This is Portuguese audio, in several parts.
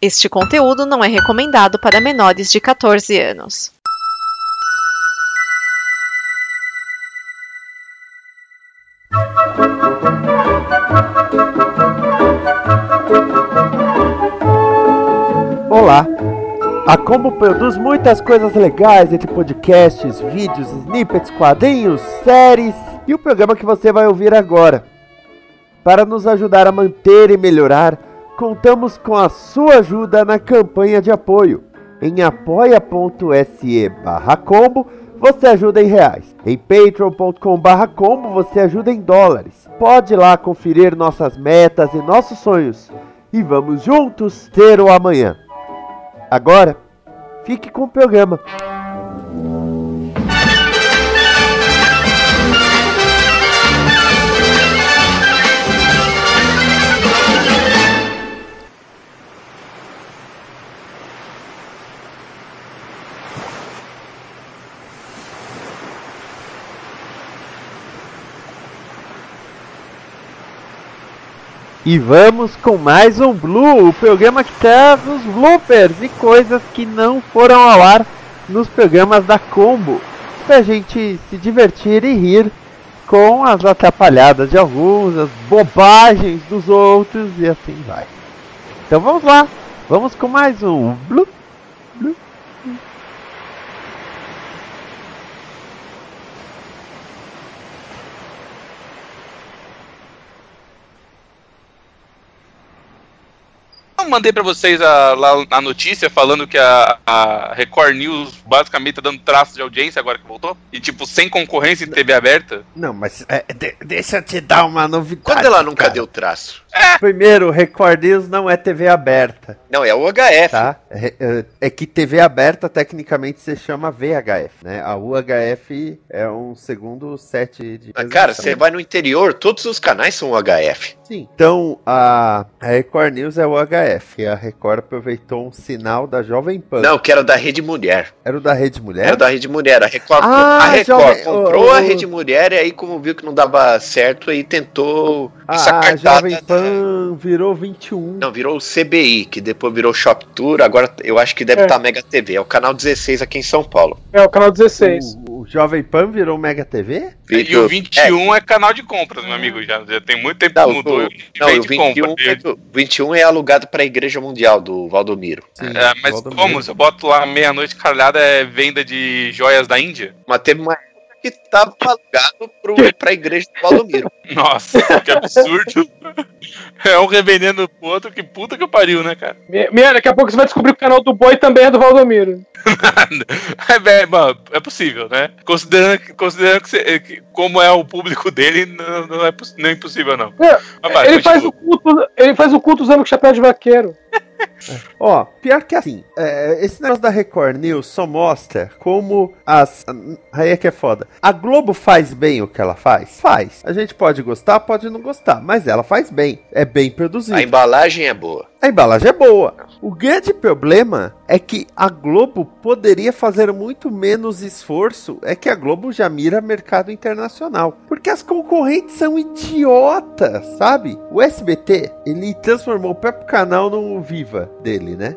Este conteúdo não é recomendado para menores de 14 anos. Olá! A Combo produz muitas coisas legais entre podcasts, vídeos, snippets, quadrinhos, séries e o programa que você vai ouvir agora. Para nos ajudar a manter e melhorar, contamos com a sua ajuda na campanha de apoio. Em apoia.se combo você ajuda em reais. Em patreon.com combo você ajuda em dólares. Pode lá conferir nossas metas e nossos sonhos. E vamos juntos ter o amanhã. Agora, fique com o programa. E vamos com mais um Blue, o programa que traz os bloopers e coisas que não foram ao ar nos programas da Combo, pra gente se divertir e rir com as atrapalhadas de alguns, as bobagens dos outros e assim vai. Então vamos lá, vamos com mais um Blue. Blue. Eu mandei pra vocês a, lá a notícia falando que a, a Record News basicamente tá dando traço de audiência agora que voltou. E tipo, sem concorrência em TV aberta. Não, mas é, de- deixa eu te dar uma novidade. Quando ela nunca cara. deu traço? Primeiro, Record News não é TV aberta, Não, é o HF. tá? É, é- é que TV aberta tecnicamente se chama VHF, né? A UHF é um segundo set de. Mas, Cara, você vai no interior, todos os canais são UHF. Sim. Então, a, a Record News é o UHF. E a Record aproveitou um sinal da Jovem Pan. Não, que era da Rede Mulher. Era o da Rede Mulher? Era da Rede Mulher. A Record, Ah, a Record Jovem- comprou o- a Rede Mulher e aí, como viu que não dava certo, aí tentou Ah, a. Jovem Pan virou 21. Não, virou o CBI, que depois virou Shop Tour, agora eu acho que deve É. estar Mega TV. É o canal 16 aqui em São Paulo. É, o canal 16. O, o Jovem Pan virou Mega TV? E o 21 é, canal de compras, meu amigo. Já, já tem muito tempo que mudou. O, e não, o de 21, compra. é, do- 21 é alugado para a Igreja Mundial do Valdomiro. É, mas Valdomiro. como? Se eu boto lá meia-noite caralhada é venda de joias da Índia? Mas teve uma que tava alugado para a Igreja do Valdomiro. Nossa, que absurdo. é um revendendo pro outro, que puta que pariu, né, cara? Mi- Minha, daqui a pouco você vai descobrir que o canal do Boi também é do Valdomiro. é, é, mano, é possível, né? Considerando, que- considerando que, você- que como é o público dele, não, não é, não é impossível, não. É, Mas ele, faz o culto, ele faz o culto usando o chapéu de vaqueiro. Ó, pior que assim, é, esse negócio da Record News só mostra como as. Aí é que é foda. A Globo faz bem o que ela faz? Faz. A gente pode gostar, pode não gostar, mas ela faz bem. É bem produzido. A embalagem é boa. A embalagem é boa. O grande problema é que a Globo poderia fazer muito menos esforço. É que a Globo já mira mercado internacional. Porque as concorrentes são idiotas, sabe? O SBT, ele transformou o próprio canal no Viva dele, né?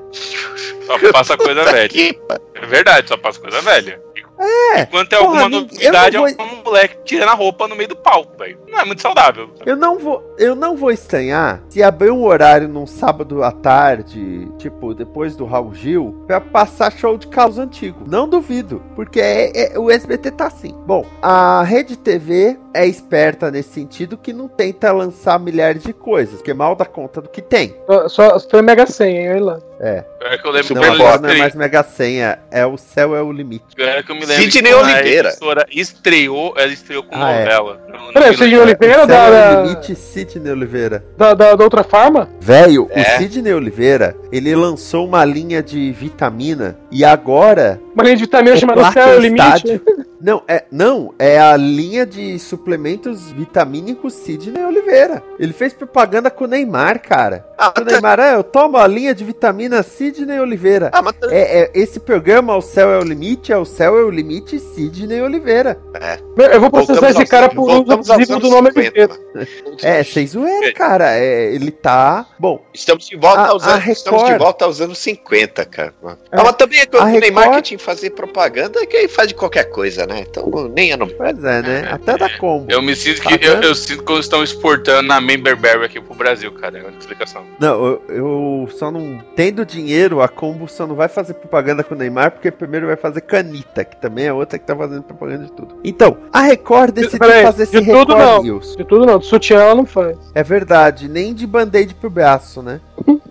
Só passa coisa velha. É verdade, só passa coisa velha. É, Enquanto é porra, alguma novidade, é eu um não moleque tirando a roupa no meio do palco, velho. Não é muito saudável. Eu não vou, eu não vou estranhar se abrir um horário num sábado à tarde, tipo, depois do Raul Gil, pra passar show de carros antigos. Não duvido, porque é- é- o SBT tá assim. Bom, a Rede TV é esperta nesse sentido que não tenta lançar milhares de coisas, porque mal dá conta do que tem. Só, só foi Mega Senha, hein, olha lá. É, É que eu lembro não, que agora eu não é mais Mega Senha, é o céu é o limite. É que eu me lembro Sidney a Oliveira. emissora estreou, ela estreou com Ah, é. novela. Não Peraí, Sidney no- Oliveira o céu é o da, limite, Sidney Oliveira. da, da, da outra forma? Velho, É. o Sidney Oliveira, ele lançou uma linha de vitamina e agora Uma linha de vitamina chamada Céu é o Limite. Não, é, não, é a linha de suplementos vitamínicos Sidney Oliveira. Ele fez propaganda com o Neymar, cara. Ah, O tá- Neymar, é, eu tomo a linha de vitamina Sidney Oliveira. ah, mas tá- É, é, esse programa, O Céu é o Limite, é O Céu é o Limite Sidney Oliveira. Eu vou processar voltamos esse cara por uso abusivo do nome 50. Oliveira. É, sem zoeira, cara. É, ele tá. Bom, Estamos de volta A- aos a anos, estamos de Record- volta aos anos 50, cara. É. Ah, mas também é que o Neymar Record- que tinha que fazer propaganda, que aí faz de qualquer coisa, né? Então nem é nome. pois é, né? Até da combo. Eu me sinto que. Eu, eu sinto que eles estão exportando a Memberberry aqui pro Brasil, cara. É uma explicação. Não, eu, eu só não. Tendo dinheiro, a combo só não vai fazer propaganda com o Neymar, porque primeiro vai fazer Canita, que também é outra que tá fazendo propaganda de tudo. Então, a Record decidiu Peraí, fazer esse de tudo Record não. News. De tudo não, de sutiã ela não faz. É verdade, nem de band-aid pro braço, né?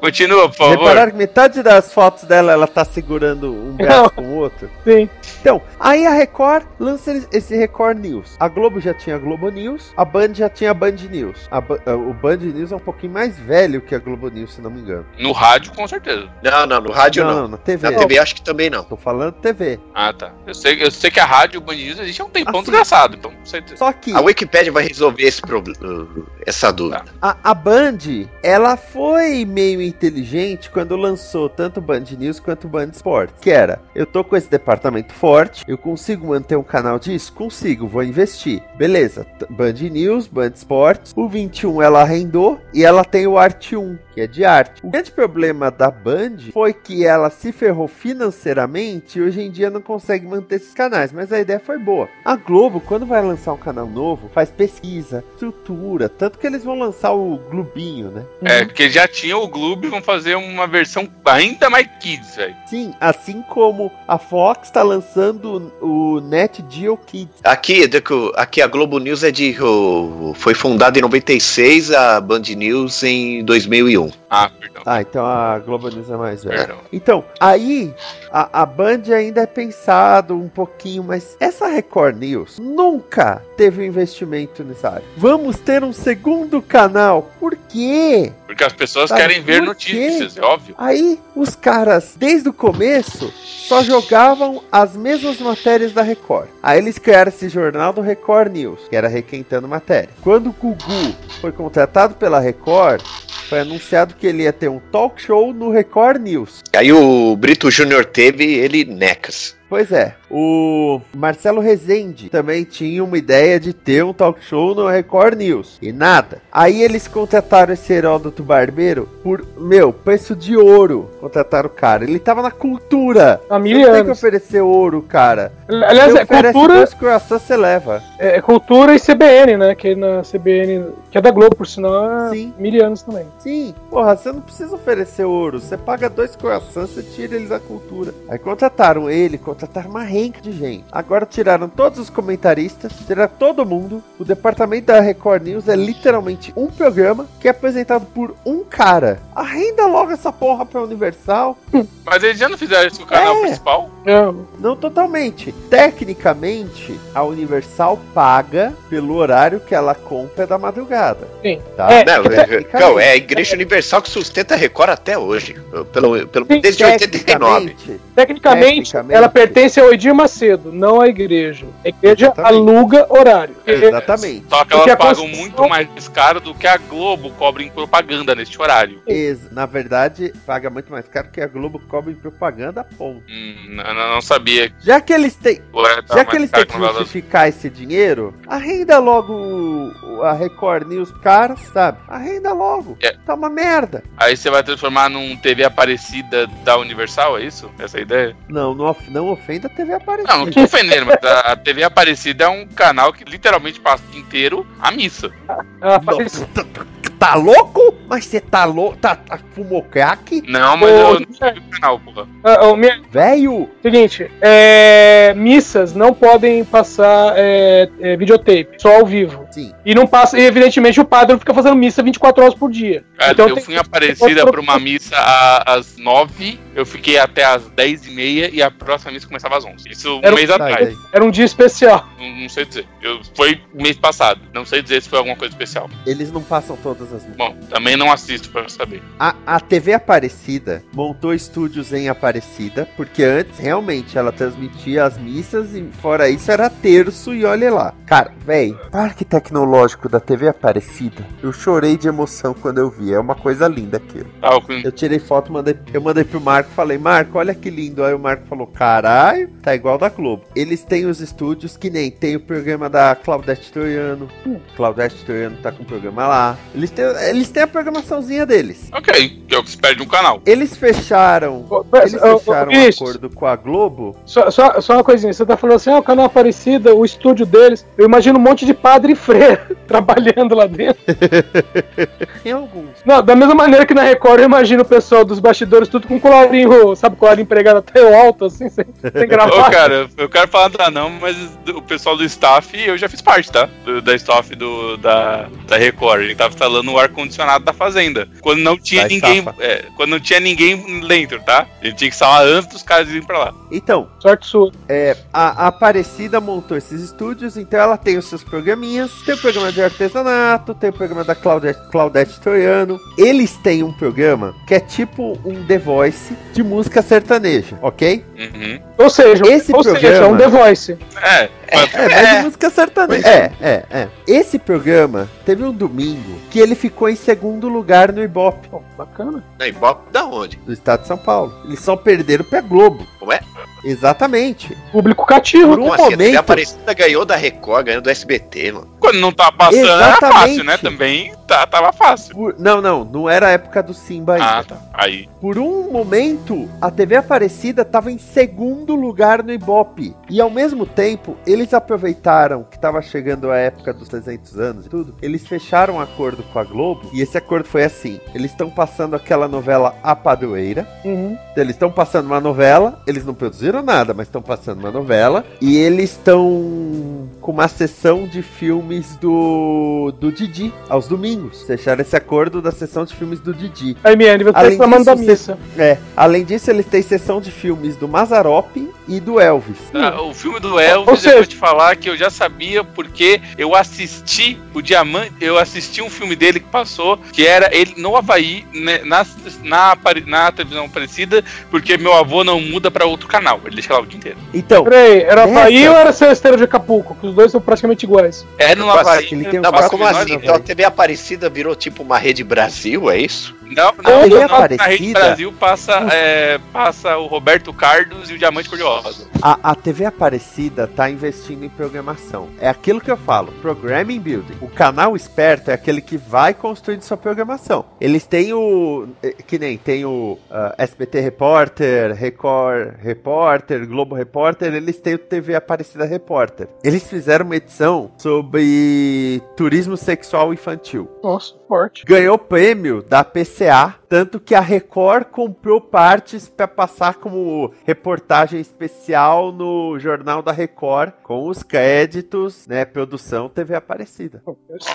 Continua, por favor. Repararam que metade das fotos dela ela tá segurando um braço com o outro? Sim. Então, aí a Record lança esse- Record News. A Globo já tinha a Globo News, a Band já tinha a Band News. A Ba- o Band News é um pouquinho mais velho que a Globo News, se não me engano. No rádio, com certeza. Não, não, no rádio não, não. não, na TV. Na TV acho que também não. Tô falando TV. Ah, tá. Eu sei, eu sei que a rádio Band News existe há um tempão Assim. desgraçado, então sei. Só que A Wikipédia vai resolver esse problema, essa dúvida. a, a Band, ela foi meio inteligente quando lançou tanto Band News quanto Band Sport. Que era, eu tô com esse departamento forte, eu consigo manter um canal disso? Consigo, vou investir. Beleza, Band News, Band Sports, o 21 ela arrendou e ela tem o Arte 1, que é de arte. O grande problema da Band foi que ela se ferrou financeiramente e hoje em dia não consegue manter esses canais, mas a ideia foi boa. A Globo, quando vai lançar um canal novo, faz pesquisa, estrutura, tanto que eles vão lançar o Globinho, né? É, porque já tinha o Globo e vão fazer uma versão ainda mais kids, velho. Sim, assim como a Fox está lançando o Net Geo Kids. Aqui, o- aqui a Globo News é de. foi fundada em 96, a Band News em 2001. Ah, perdão. Ah, então a Globo News é mais velha. Perdão. Então, aí a, a Band ainda é pensado um pouquinho, mas essa Record News nunca teve um investimento nessa área. Vamos ter um segundo canal. Por quê? Porque as pessoas Sabe, querem ver notícias, é óbvio. Aí os caras, desde o começo, só jogavam as mesmas matérias da Record. Aí eles criaram esse jornal do Record News, que era requentando matéria. Quando o Gugu foi contratado pela Record, foi anunciado que ele ia ter um talk show no Record News. Aí o Brito Júnior teve ele necas. Pois é, o Marcelo Rezende também tinha uma ideia de ter um talk show no Record News. E nada. Aí eles contrataram esse Heródoto Barbeiro por, meu, preço de ouro. Contrataram o cara. Ele tava na cultura. Há mil não tem que oferecer ouro, cara. Aliás, é cultura, dois você leva. é cultura e CBN, né? Que na CBN, que é da Globo, por sinal, é Sim. mil anos também. Sim, porra, você não precisa oferecer ouro. Você paga dois corações, você tira eles da cultura. Aí contrataram ele, contrataram uma renca de gente. Agora tiraram todos os comentaristas, tiraram todo mundo. O departamento da Record News é literalmente um programa que é apresentado por um cara. Arrenda logo essa porra pra Universal. Mas eles já não fizeram isso com o canal É. principal? É, Não totalmente. Tecnicamente, a Universal paga pelo horário que ela compra da madrugada. Sim. Tá? É, Não, tecnicamente. não, é a Igreja Universal que sustenta a Record até hoje. Pelo, pelo, Sim, desde 89. Tecnicamente, Tecnicamente, Tecnicamente. ela pertence ao Edir Macedo, não à igreja. A igreja Exatamente. aluga horário. Exatamente. Só que elas a pagam Constituição- muito mais caro do que a Globo cobra em propaganda neste horário. Ex- Na verdade, paga muito mais caro que a Globo cobra em propaganda, ponto. Hum, não, não- sabia. Já que eles têm, tava já que eles têm que das- justificar esse dinheiro, arrenda logo a Record News pro cara, sabe? Arrenda logo. É. Tá uma merda. Aí você vai transformar num TV Aparecida da Universal, é isso? Essa é a ideia? Não, não, não ofenda a TV Aparecida. Não, não tô ofendendo, mas a, TV Aparecida é um canal que literalmente passa o dia inteiro a missa. Faz- tá, louco? Mas você tá louco? Tá, tá fumou crack? Não, mas Ô, eu não vi o canal, porra. Ah, ô, minha- Velho? Seguinte, é, missas não podem passar é, é, videotape, só ao vivo. Sim. E não passa, e evidentemente o padre fica fazendo missa 24 horas por dia. Cara, Então eu tem- fui em Aparecida pra uma missa às nove, eu fiquei até às dez e meia e a próxima missa começava às onze. Isso um Era um- mês Tá, atrás. Era um dia especial. Não, não sei dizer. Eu, foi mês passado. Não sei dizer se foi alguma coisa especial. Eles não passam todas todas as Bom, também não assisto pra saber. A, a TV Aparecida montou estúdios em Aparecida, porque antes realmente ela transmitia as missas e fora isso era terço e olha lá. Cara, véi, parque tecnológico da TV Aparecida, eu chorei de emoção quando eu vi, é uma coisa linda aquilo. Tava com- Eu tirei foto, mandei, eu mandei pro Marco, falei, Marco, olha que lindo. Aí o Marco falou, caralho, tá igual da Globo. Eles têm os estúdios que nem tem o programa da Claudete Troiano. Claudete Troiano tá com o programa lá. Eles têm, eles têm a programaçãozinha deles. Ok, que é o que se perde de um canal. Eles fecharam. Ô, Eles ô, ô, fecharam um Vinícius, acordo com a Globo. Só, só, só uma coisinha, você tá falando assim, ah, o canal Aparecida, o estúdio deles, eu imagino um monte de padre e freira trabalhando lá dentro. Tem alguns. Não, da mesma maneira que na Record eu imagino o pessoal dos bastidores tudo com colarinho, sabe, colarinho empregado até o alto, assim, sem, sem Ô, gravar. cara, eu quero falar nada não, mas o pessoal do staff, eu já fiz parte, tá? Do- da staff do, da, da Record. Ele tava instalando o ar-condicionado da fazenda. Quando não tinha Da ninguém. é, quando não tinha ninguém dentro, tá? Ele tinha que instalar antes dos caras irem pra lá. Então, Sorte sua. É, a, a Aparecida montou esses estúdios, então ela tem os seus programinhas. Tem o programa de artesanato, tem o programa da Claudete, Claudete Troiano. Eles têm um programa que é tipo um The Voice de música sertaneja, ok? Uhum. Ou seja, Esse ou seja, programa- é um The Voice. É, É, mas de música sertaneja. É, é, é. Esse programa teve um domingo que ele ficou em segundo lugar no Ibope, Pô, bacana. Não, Ibope da onde? do estado de São Paulo. Eles só perderam pra Globo. Como é? Exatamente. Público cativo. Por um Como assim? A TV momento- Aparecida ganhou da Record, ganhou do SBT, mano. quando não tava passando era Exatamente. fácil, né? Também tá, tava fácil. Por- não, não, não era a época do Simba ainda. Ah, tá. Aí. Por um momento, a TV Aparecida estava em segundo lugar no Ibope. E ao mesmo tempo, eles aproveitaram que estava chegando a época dos 300 anos e tudo. Eles fecharam um acordo com a Globo. E esse acordo foi assim: eles estão passando aquela novela A Padroeira. Uhum. Então, eles estão passando uma novela. Eles não produziram nada, mas estão passando uma novela. E eles estão com uma sessão de filmes do, do Didi aos domingos. Fecharam esse acordo da sessão de filmes do Didi. A MN, você tá Além reclamando da disso, você- missa. É, além disso, eles têm sessão de filmes do Mazarop e do Elvis. Ah, o filme do Elvis, Ou eu vou te falar que eu já sabia porque eu assisti o Diamante, eu assisti um filme dele que passou, que era ele no Havaí, né, na, na, na televisão Aparecida, porque meu avô não muda pra outro canal, ele deixa lá o dia inteiro. Então, Peraí, era Havaí ou era Celesteiro de Acapulco? Dois são praticamente iguais. É no Como Havaí. assim? Um Não, mas como assim? Então a? TV Aparecida virou tipo uma rede Brasil, é isso? Não, A não, TV não, não, na Aparecida- Rede Brasil passa, é, passa o Roberto Carlos e o Diamante Cor-de-Rosa. a, a TV Aparecida tá investindo em programação. É aquilo que eu falo, programming building. O canal esperto é aquele que vai construindo sua programação. Eles têm o. eh, Que nem tem o ah, SBT Repórter, Record Repórter, Globo Repórter, eles têm o TV Aparecida Repórter. Eles fizeram uma edição sobre turismo sexual infantil. Nossa, forte. ganhou prêmio da PCA, tanto que a Record comprou partes para passar como reportagem especial no Jornal da Record, com os créditos, né, produção TV Aparecida.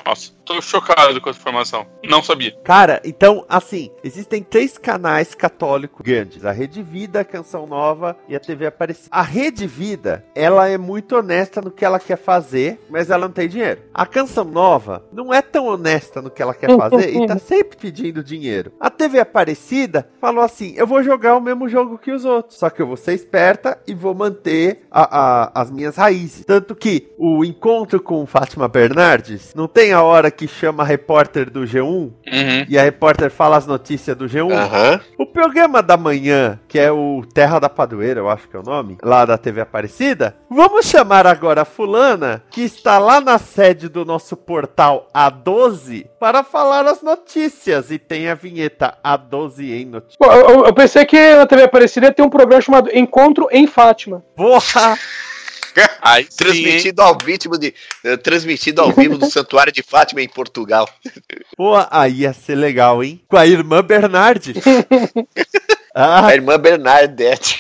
Nossa, tô chocado com essa informação. Não sabia. Cara, então, assim, existem três canais católicos grandes: a Rede Vida, a Canção Nova e a TV Aparecida. A Rede Vida, ela é muito honesta no que ela quer fazer, mas ela não tem dinheiro. A Canção Nova não é tão honesta no que ela quer fazer e tá sempre pedindo dinheiro. A TV Aparecida falou assim: eu vou jogar o mesmo jogo que os outros, só que eu vou ser esperta e vou manter a- a- as minhas raízes. Tanto que o encontro com Fátima Bernardes não tem a hora que chama a repórter do G1 Uhum. e a repórter fala as notícias do G1. Aham. O programa da manhã, que é o Terra da Padoeira, eu acho que é o nome, lá da TV Aparecida, vamos chamar agora a fulana, que está lá na sede do nosso portal A12, para falar as notícias. E tem a vinheta A12 em notícias. Pô, eu, eu- eu pensei que na TV Aparecida ia ter um programa chamado Encontro em Fátima. Porra! Aí sim? Transmitido ao vivo de, eh, transmitido ao vivo do Santuário de Fátima em Portugal. Porra, aí ia ser legal, hein? Com a irmã Bernardes. Ah, A irmã Bernadette.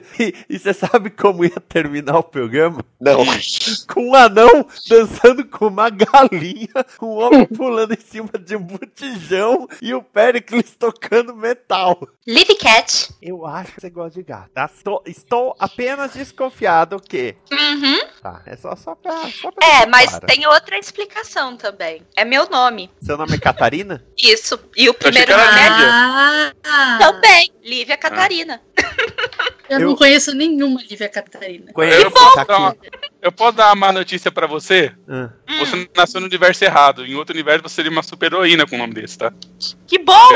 E você sabe como ia terminar o programa? Não. Com um anão dançando com uma galinha, um homem pulando em cima de um botijão e o Pericles tocando metal. Live Cat. Eu acho que você gosta de gato. tá? Estou, estou apenas desconfiado que. Uhum. Tá, é só, só pra. Só pra É, mas tem outra explicação também. É meu nome. Seu nome é Catarina? Isso. E o primeiro nome é Lívia. Ah, também. Lívia Catarina. eu, Eu- não conheço nenhuma Lívia Catarina. Conheço, bom! tá aqui. Eu posso dar uma má notícia pra você? Ah. Você nasceu no universo errado. Em outro universo você seria uma super heroína com o nome desse, tá? Que bom!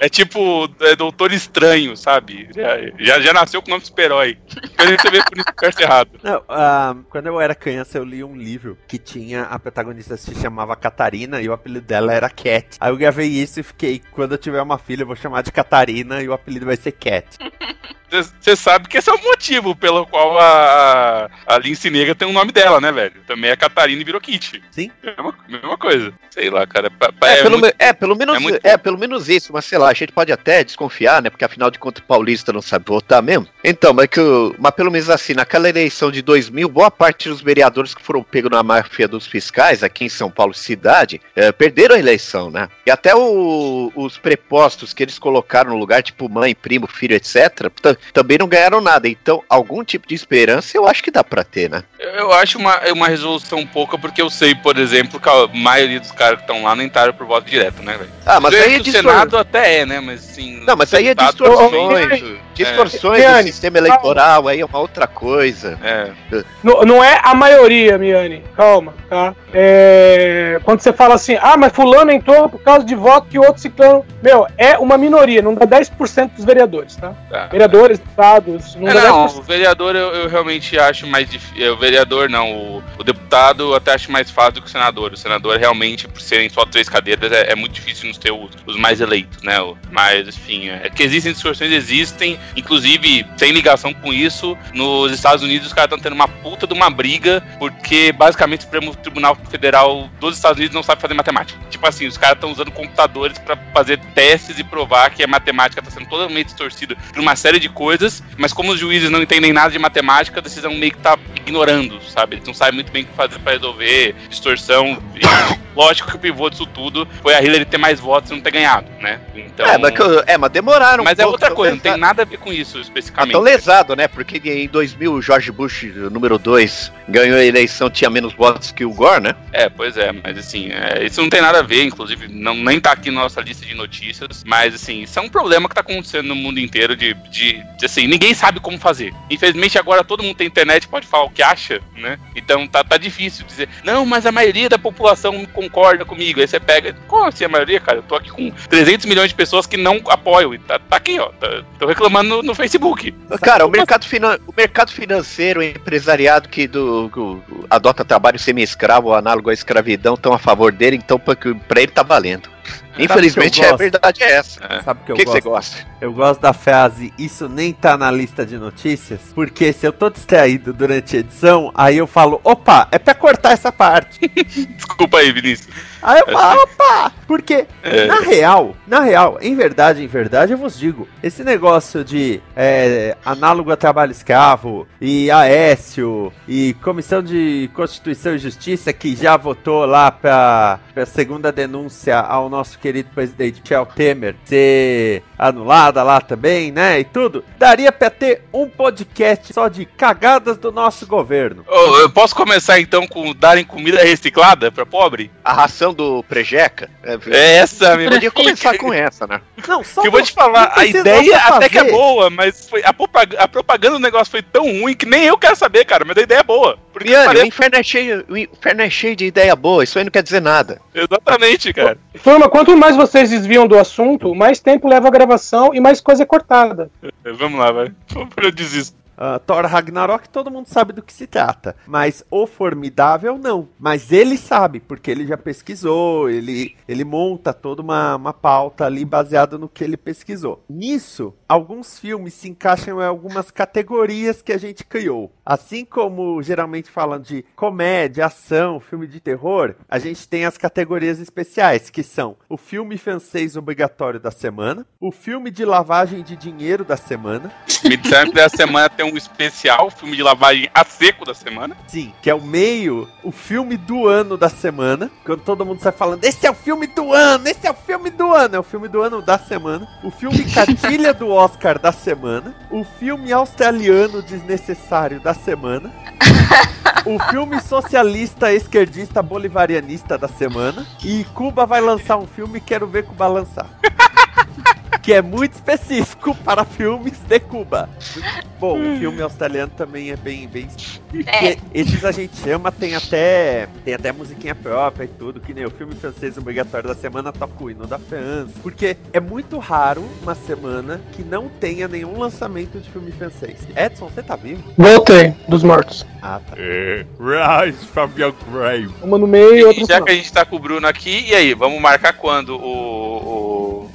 É tipo é Doutor Estranho, sabe? Já, já, já nasceu com o nome de super-herói. Você vê no universo errado. Não, ah, quando eu era criança, eu li um livro que tinha a protagonista se chamava Catarina e o apelido dela era Cat. Aí eu gravei isso e fiquei, quando eu tiver uma filha, eu vou chamar de Catarina e o apelido vai ser Cat. Você sabe que esse é o motivo pelo qual a, a Lince Negra tem o nome dela, né, velho? Também é Catarina e virou Kit. Sim. Mesma, mesma coisa. Sei lá, cara. É, é pelo, muito- é, pelo menos, é é, pelo menos isso, mas sei lá, a gente pode até desconfiar, né? Porque afinal de contas o paulista não sabe votar mesmo. Então, mas, que, mas pelo menos assim, naquela eleição de 2000, boa parte dos vereadores que foram pegos na máfia dos fiscais aqui em São Paulo cidade eh, perderam a eleição, né? E até o- os prepostos que eles colocaram no lugar, tipo mãe, primo, filho, etc., também não ganharam nada. Então, algum tipo de esperança eu acho que dá pra ter, né? Eu acho uma, uma resolução pouca, porque eu sei, por exemplo, que a maioria dos caras que estão lá não entraram por voto direto, né, velho? Ah, mas aí é distor... Senado até é, né? Mas assim. Não, mas aí é distorções. Distorções É. do sistema eleitoral, aí é uma outra coisa. É. Não, não é a maioria, Miane. Calma, tá? É, Quando você fala assim, ah, mas fulano entrou por causa de voto que outro ciclano. Meu, é uma minoria, não dá 10% dos vereadores, tá? Tá. Vereadores, não É, não, 10%. o vereador eu, eu realmente acho mais difícil. O vereador não, o, o deputado eu até acho mais fácil do que o senador. O senador realmente, por serem só três cadeiras, é, é muito difícil nos ter os, os mais eleitos, né? Mas, enfim, é que existem distorções, existem, inclusive, sem ligação com isso, nos Estados Unidos os caras estão tendo uma puta de uma briga, porque basicamente o Supremo Tribunal Federal dos Estados Unidos não sabe fazer matemática. Tipo assim, os caras estão usando computadores pra fazer testes e provar que a matemática tá sendo totalmente distorcida por uma série de coisas, mas como os juízes não entendem nada de matemática, a decisão meio que tá ignorando, sabe? Eles não sabem muito bem o que fazer pra resolver distorção. Lógico que o pivô disso tudo foi a Hillary ter mais votos e não ter ganhado, né? Então, É, mas, é, mas demoraram. mas um é pouco, outra coisa, não tem lesa- nada a ver com isso Ah, especificamente. tão lesado, né? Porque em 2000 o George Bush, número 2, ganhou a eleição, tinha menos votos que o Gore, né? É, pois é, mas assim, é, isso não tem nada a ver, inclusive, não, nem tá aqui na nossa lista de notícias, mas assim, isso é um problema que tá acontecendo no mundo inteiro de, de, de, assim, ninguém sabe como fazer. Infelizmente agora todo mundo tem internet pode falar o que acha, né? Então tá, tá difícil dizer, não, mas a maioria da população concorda comigo. Aí você pega, como assim a maioria, cara? Eu tô aqui com 300 milhões de pessoas que não apoiam, e tá, tá aqui, ó, tá, tô reclamando no, no Facebook. Cara, o mercado, finan o mercado financeiro, o empresariado que do, do- adota trabalho semi-escravo, análogo à escravidão, estão a favor dele, então pra, pra ele tá valendo. Infelizmente, a gosto? verdade é essa. Sabe o que eu que, que você gosta? Eu gosto da frase, isso nem tá na lista de notícias, porque se eu tô distraído durante a edição, aí eu falo, opa, é pra cortar essa parte. Desculpa aí, Vinícius. Aí eu falo, opa! Porque, É. na real, na real, em verdade, em verdade, eu vos digo, esse negócio de é, análogo a trabalho escravo, e Aécio, e Comissão de Constituição e Justiça, que já votou lá pra, pra segunda denúncia ao nosso querido presidente Michel Temer ser anulada lá também, né, e tudo, daria pra ter um podcast só de cagadas do nosso governo. Eu posso começar então com darem comida reciclada pra pobre? A ração do Prejeca? É, É essa mesmo. podia começar com essa, né? Não, só Que eu vou te falar, a ideia até que é boa, mas foi, a, propag- a propaganda do negócio foi tão ruim que nem eu quero saber, cara, mas a ideia é boa. Porque Viane, o parece- inferno, é cheio, o inferno é cheio de ideia boa, isso aí não quer dizer nada. Exatamente, cara. Turma, quanto mais vocês desviam do assunto, mais tempo leva a gravação e mais coisa é cortada. Vamos lá, vai. Eu desisto. Ah, Thor Ragnarok, todo mundo sabe do que se trata. Mas o Formidável, não. Mas ele sabe, porque ele já pesquisou, ele, ele monta toda uma, uma pauta ali baseada no que ele pesquisou. Nisso, alguns filmes se encaixam em algumas categorias que a gente criou. Assim como geralmente falando de comédia, ação, filme de terror, a gente tem as categorias especiais, que são o filme francês obrigatório da semana, o filme de lavagem de dinheiro da semana, Midsamp da semana tem um especial, filme de lavagem a seco da semana. sim, que é o meio, o filme do ano da semana, quando todo mundo sai falando, esse é o filme do ano, esse é o filme do ano, é o filme do ano da semana, o filme cartilha do Oscar da semana, o filme australiano desnecessário da semana, o filme socialista esquerdista bolivarianista da semana e Cuba vai lançar um filme Quero ver Cuba lançar. Que é muito específico para filmes de Cuba. Bom, o filme australiano também é bem, bem É. e esses a gente chama, tem até tem até musiquinha própria e tudo, que nem o filme francês obrigatório da semana toca o hino da França. Porque é muito raro uma semana que não tenha nenhum lançamento de filme francês. Edson, você tá vivo? Voltei, dos mortos. Ah, tá. Rise from your grave. Uma no meio e outra E no já que a gente tá com o Bruno aqui, e aí, vamos marcar quando o, o,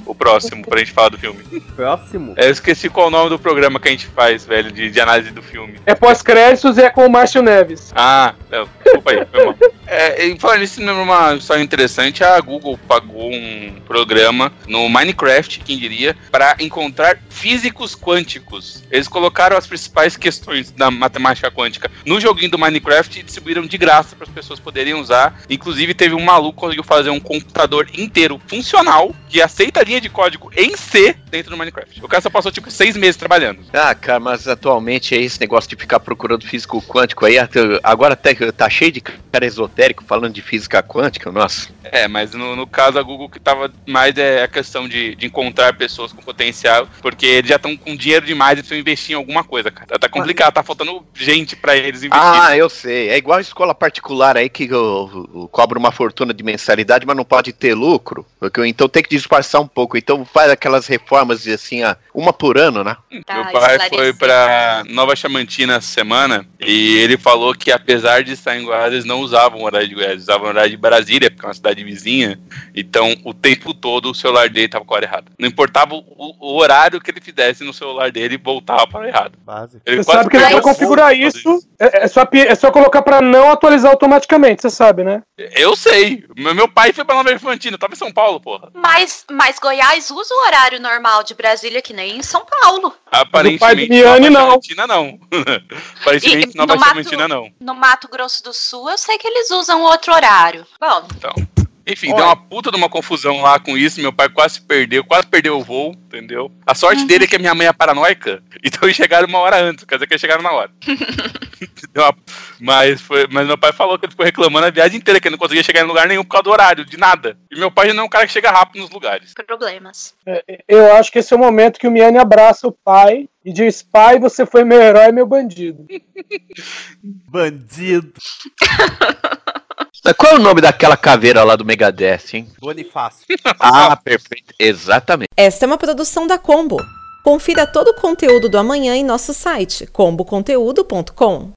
o próximo pra gente falar do filme? Próximo. Eu esqueci qual é o nome do programa que a gente faz, velho, de, de análise do filme. É pós-créditos e é com o Márcio Neves. Ah, não, desculpa aí, foi mal. É, e falando nisso, uma história interessante, a Google pagou um programa no Minecraft, quem diria, para encontrar físicos quânticos. Eles colocaram as principais questões da matemática quântica no joguinho do Minecraft e distribuíram de graça para as pessoas poderem usar. Inclusive, teve um maluco que conseguiu fazer um computador inteiro funcional que aceita a linha de código em C dentro do Minecraft. O cara só passou tipo seis meses trabalhando. Ah, cara, mas atualmente é esse negócio de ficar procurando físico quântico aí. Agora até tá cheio de cara esotérico falando de física quântica, nossa. É, mas no, no caso a Google que tava mais é a questão de, de encontrar pessoas com potencial, porque eles já estão com dinheiro demais e precisam investir em alguma coisa, cara. Tá complicado, tá faltando gente pra eles investirem. Ah, eu sei. É igual escola particular aí que o- o- cobra uma fortuna de mensalidade, mas não pode ter lucro. Porque- Então tem que disfarçar um pouco. Então faz aquelas reformas de assim, ah, uma por ano, né? Tá Meu pai foi pra Nova Chamantina essa semana e ele falou que apesar de estar em eles não usavam horário de Goiás, usavam o horário de Brasília, porque é uma cidade vizinha. Então, o tempo todo o celular dele tava com a hora errada. Não importava o, o horário que ele fizesse no celular dele, voltava para o errado. Básico. Ele Você sabe que dá pra o configurar causa isso. É, é só, é só colocar pra não atualizar automaticamente, você sabe, né? Eu sei. Meu meu pai foi pra Nova Infantina, tava em São Paulo, porra. Mas, mas Goiás usa o horário normal de Brasília, que nem em São Paulo. Aparentemente, Miane, Nova não. Chamantina não. Aparentemente, E Nova no mato- Chamantina não. No Mato Grosso do Sul, eu sei que eles usam outro horário. Bom, Enfim, Olha. deu uma puta de uma confusão lá com isso. Meu pai quase perdeu, quase perdeu o voo, entendeu? A sorte Uhum. dele é que a minha mãe é paranoica, então eles chegaram uma hora antes, quer dizer que eles chegaram na hora. Uma- mas, foi, mas meu pai falou que ele ficou reclamando a viagem inteira, que ele não conseguia chegar em lugar nenhum por causa do horário, de nada. E meu pai já não é um cara que chega rápido nos lugares. problemas. É, Eu acho que esse é o momento que o Miane abraça o pai e diz: Pai, você foi meu herói, meu bandido. Bandido. Mas Qual é o nome daquela caveira lá do Megadeth, hein? Bonifácio. Ah, perfeito. Exatamente. Esta é uma produção da Combo. Confira todo o conteúdo do amanhã em nosso site comboconteúdo.com.